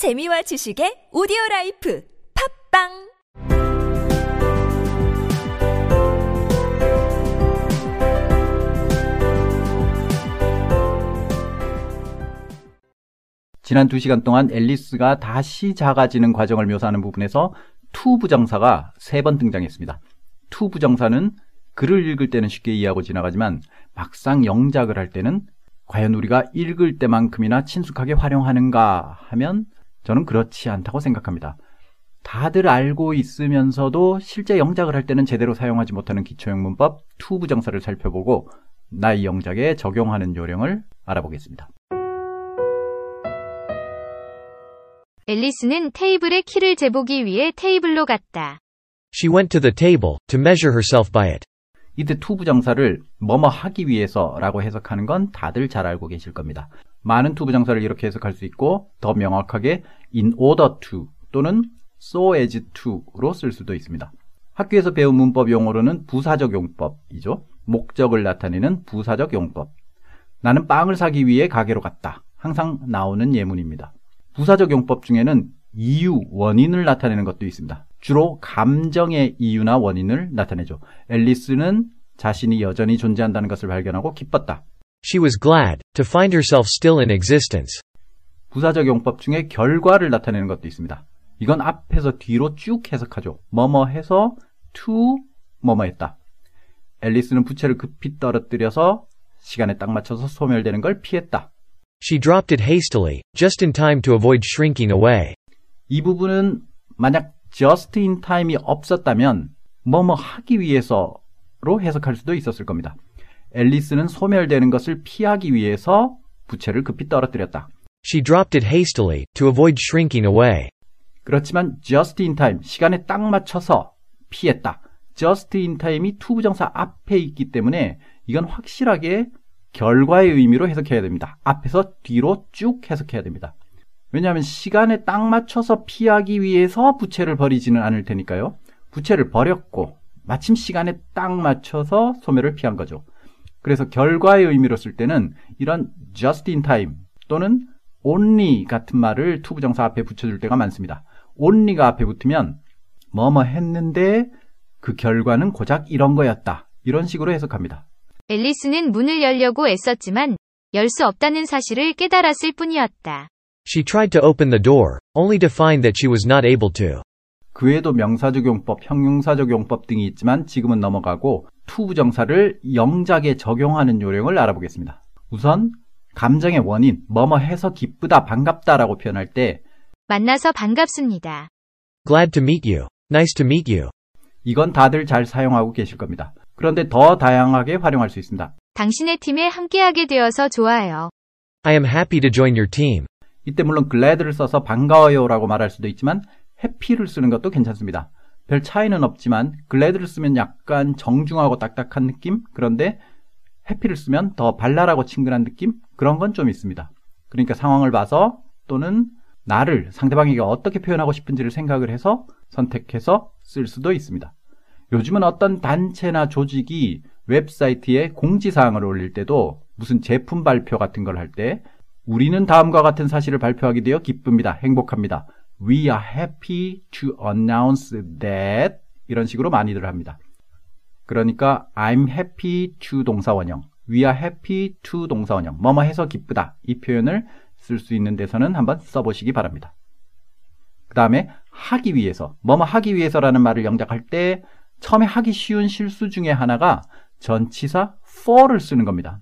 재미와 지식의 오디오 라이프 팟빵 지난 2시간 동안 앨리스가 다시 작아지는 과정을 묘사하는 부분에서 to 부정사가 세 번 등장했습니다. to 부정사는 글을 읽을 때는 쉽게 이해하고 지나가지만 막상 영작을 할 때는 과연 우리가 읽을 때만큼이나 친숙하게 활용하는가 하면 저는 그렇지 않다고 생각합니다. 다들 알고 있으면서도 실제 영작을 할 때는 제대로 사용하지 못하는 기초 영문법 to 부정사를 살펴보고 나의 영작에 적용하는 요령을 알아보겠습니다. 앨리스는 테이블의 키를 재보기 위해 테이블로 갔다. She went to the table to measure herself by it. 이때 to 부정사를 뭐뭐 하기 위해서라고 해석하는 건 다들 잘 알고 계실 겁니다. 많은 to 부정사를 이렇게 해석할 수 있고 더 명확하게 in order to 또는 so as to로 쓸 수도 있습니다. 학교에서 배운 문법 용어로는 부사적 용법이죠. 목적을 나타내는 부사적 용법. 나는 빵을 사기 위해 가게로 갔다. 항상 나오는 예문입니다. 부사적 용법 중에는 이유, 원인을 나타내는 것도 있습니다. 주로 감정의 이유나 원인을 나타내죠. 앨리스는 자신이 여전히 존재한다는 것을 발견하고 기뻤다. She was glad to find herself still in existence. 부사적 용법 중에 결과를 나타내는 것도 있습니다. 이건 앞에서 뒤로 쭉 해석하죠. 뭐뭐 해서 to 뭐뭐 했다. 앨리스는 부채를 급히 떨어뜨려서 시간에 딱 맞춰서 소멸되는 걸 피했다. She dropped it hastily, just in time to avoid shrinking away. 이 부분은 만약 just in time이 없었다면 뭐뭐 하기 위해서로 해석할 수도 있었을 겁니다. 앨리스는 소멸되는 것을 피하기 위해서 부채를 급히 떨어뜨렸다. She dropped it hastily, to avoid shrinking away. 그렇지만 just in time, 시간에 딱 맞춰서 피했다. just in time이 to부정사 앞에 있기 때문에 이건 확실하게 결과의 의미로 해석해야 됩니다. 앞에서 뒤로 쭉 해석해야 됩니다. 왜냐하면 시간에 딱 맞춰서 피하기 위해서 부채를 버리지는 않을 테니까요. 부채를 버렸고 마침 시간에 딱 맞춰서 소멸을 피한 거죠. 그래서 결과의 의미로 쓸 때는 이런 just in time 또는 only 같은 말을 to부정사 앞에 붙여줄 때가 많습니다. only가 앞에 붙으면 뭐뭐 했는데 그 결과는 고작 이런 거였다. 이런 식으로 해석합니다. 앨리스는 문을 열려고 애썼지만 열 수 없다는 사실을 깨달았을 뿐이었다. She tried to open the door, only to find that she was not able to. 그 외에도 명사적 용법, 형용사적 용법 등이 있지만 지금은 넘어가고 to부정사를 영작에 적용하는 요령을 알아보겠습니다. 우선 감정의 원인, 뭐뭐 해서 기쁘다, 반갑다라고 표현할 때 만나서 반갑습니다. Glad to meet you. Nice to meet you. 이건 다들 잘 사용하고 계실 겁니다. 그런데 더 다양하게 활용할 수 있습니다. 당신의 팀에 함께하게 되어서 좋아요. I am happy to join your team. 이때 물론 glad를 써서 반가워요라고 말할 수도 있지만 happy를 쓰는 것도 괜찮습니다. 별 차이는 없지만 glad를 쓰면 약간 정중하고 딱딱한 느낌? 그런데 happy를 쓰면 더 발랄하고 친근한 느낌? 그런 건 좀 있습니다. 그러니까 상황을 봐서 또는 나를 상대방에게 어떻게 표현하고 싶은지를 생각을 해서 선택해서 쓸 수도 있습니다. 요즘은 어떤 단체나 조직이 웹사이트에 공지사항을 올릴 때도 무슨 제품 발표 같은 걸 할 때 우리는 다음과 같은 사실을 발표하게 되어 기쁩니다. 행복합니다. We are happy to announce that 이런 식으로 많이들 합니다. 그러니까 I'm happy to 동사원형, we are happy to 동사원형, 뭐뭐 해서 기쁘다 이 표현을 쓸 수 있는 데서는 한번 써보시기 바랍니다. 그 다음에 하기 위해서, 뭐뭐 하기 위해서라는 말을 영작할 때 처음에 하기 쉬운 실수 중에 하나가 전치사 for를 쓰는 겁니다.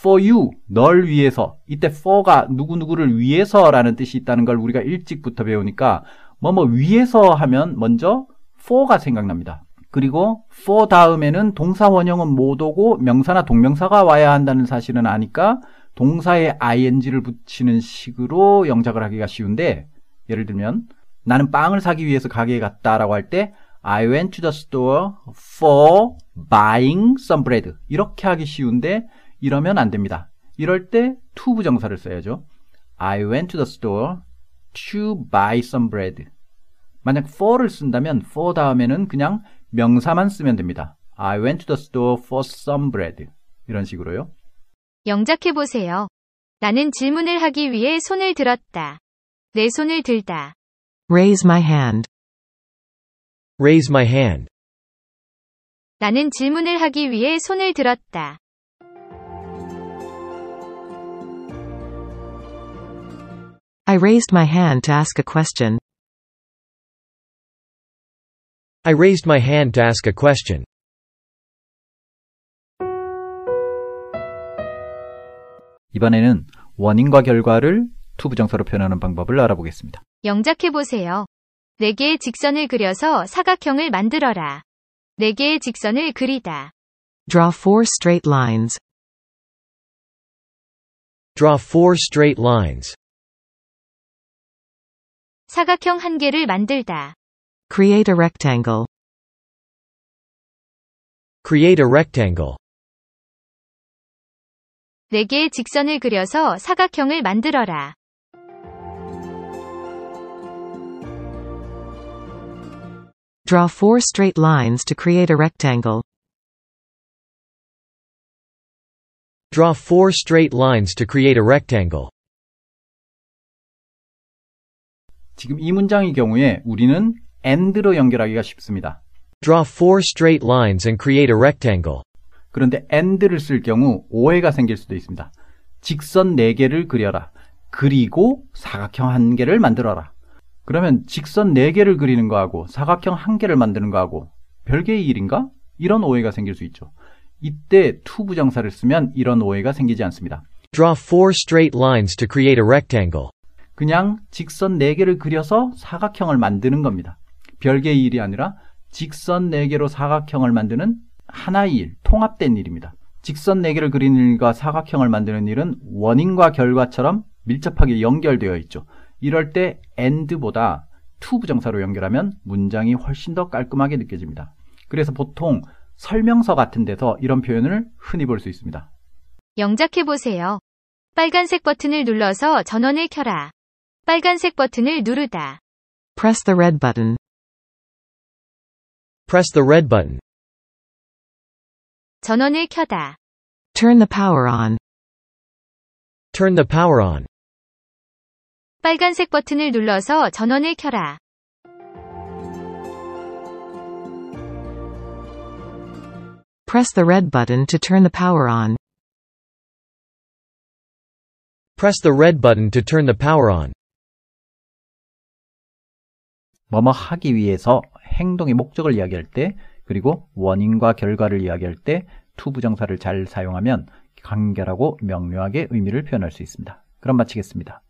For you, 널 위해서. 이때 for가 누구누구를 위해서라는 뜻이 있다는 걸 우리가 일찍부터 배우니까 뭐뭐 위해서 하면 먼저 for가 생각납니다. 그리고 for 다음에는 동사 원형은 못 오고 명사나 동명사가 와야 한다는 사실은 아니까 동사에 ing를 붙이는 식으로 영작을 하기가 쉬운데 예를 들면 나는 빵을 사기 위해서 가게에 갔다라고 할 때 I went to the store for buying some bread 이렇게 하기 쉬운데 이러면 안 됩니다. 이럴 때 to 부정사를 써야죠. I went to the store to buy some bread. 만약 for를 쓴다면 for 다음에는 그냥 명사만 쓰면 됩니다. I went to the store for some bread. 이런 식으로요. 영작해 보세요. 나는 질문을 하기 위해 손을 들었다. 내 손을 들다. Raise my hand. Raise my hand. 나는 질문을 하기 위해 손을 들었다. I raised my hand to ask a question. I raised my hand to ask a question. 이번에는 원인과 결과를 투부정사로 표현하는 방법을 알아보겠습니다. 영작해보세요. 네 개의 직선을 그려서 사각형을 만들어라. 네 개의 직선을 그리다. Draw four straight lines. Draw four straight lines. 사각형 한 개를 만들다. Create a rectangle. Create a rectangle. 네 개의 직선을 그려서 사각형을 만들어라. Draw four straight lines to create a rectangle. Draw four straight lines to create a rectangle. 지금 이 문장의 경우에 우리는 and로 연결하기가 쉽습니다. Draw four straight lines and create a rectangle. 그런데 and를 쓸 경우 오해가 생길 수도 있습니다. 직선 4개를 그려라. 그리고 사각형 1개를 만들어라. 그러면 직선 4개를 그리는 거하고 사각형 1개를 만드는 거하고 별개의 일인가? 이런 오해가 생길 수 있죠. 이때 to 부정사를 쓰면 이런 오해가 생기지 않습니다. Draw four straight lines to create a rectangle. 그냥 직선 4개를 그려서 사각형을 만드는 겁니다. 별개의 일이 아니라 직선 4개로 사각형을 만드는 하나의 일, 통합된 일입니다. 직선 4개를 그리는 일과 사각형을 만드는 일은 원인과 결과처럼 밀접하게 연결되어 있죠. 이럴 때 and보다 to 부정사로 연결하면 문장이 훨씬 더 깔끔하게 느껴집니다. 그래서 보통 설명서 같은 데서 이런 표현을 흔히 볼 수 있습니다. 영작해보세요. 빨간색 버튼을 눌러서 전원을 켜라. 빨간색 버튼을 누르다. Press the red button. Press the red button. 전원을 켜다. Turn the power on. Turn the power on. 빨간색 버튼을 눌러서 전원을 켜라. Press the red button to turn the power on. Press the red button to turn the power on. 뭐뭐 하기 위해서 행동의 목적을 이야기할 때 그리고 원인과 결과를 이야기할 때 to 부정사를 잘 사용하면 간결하고 명료하게 의미를 표현할 수 있습니다. 그럼 마치겠습니다.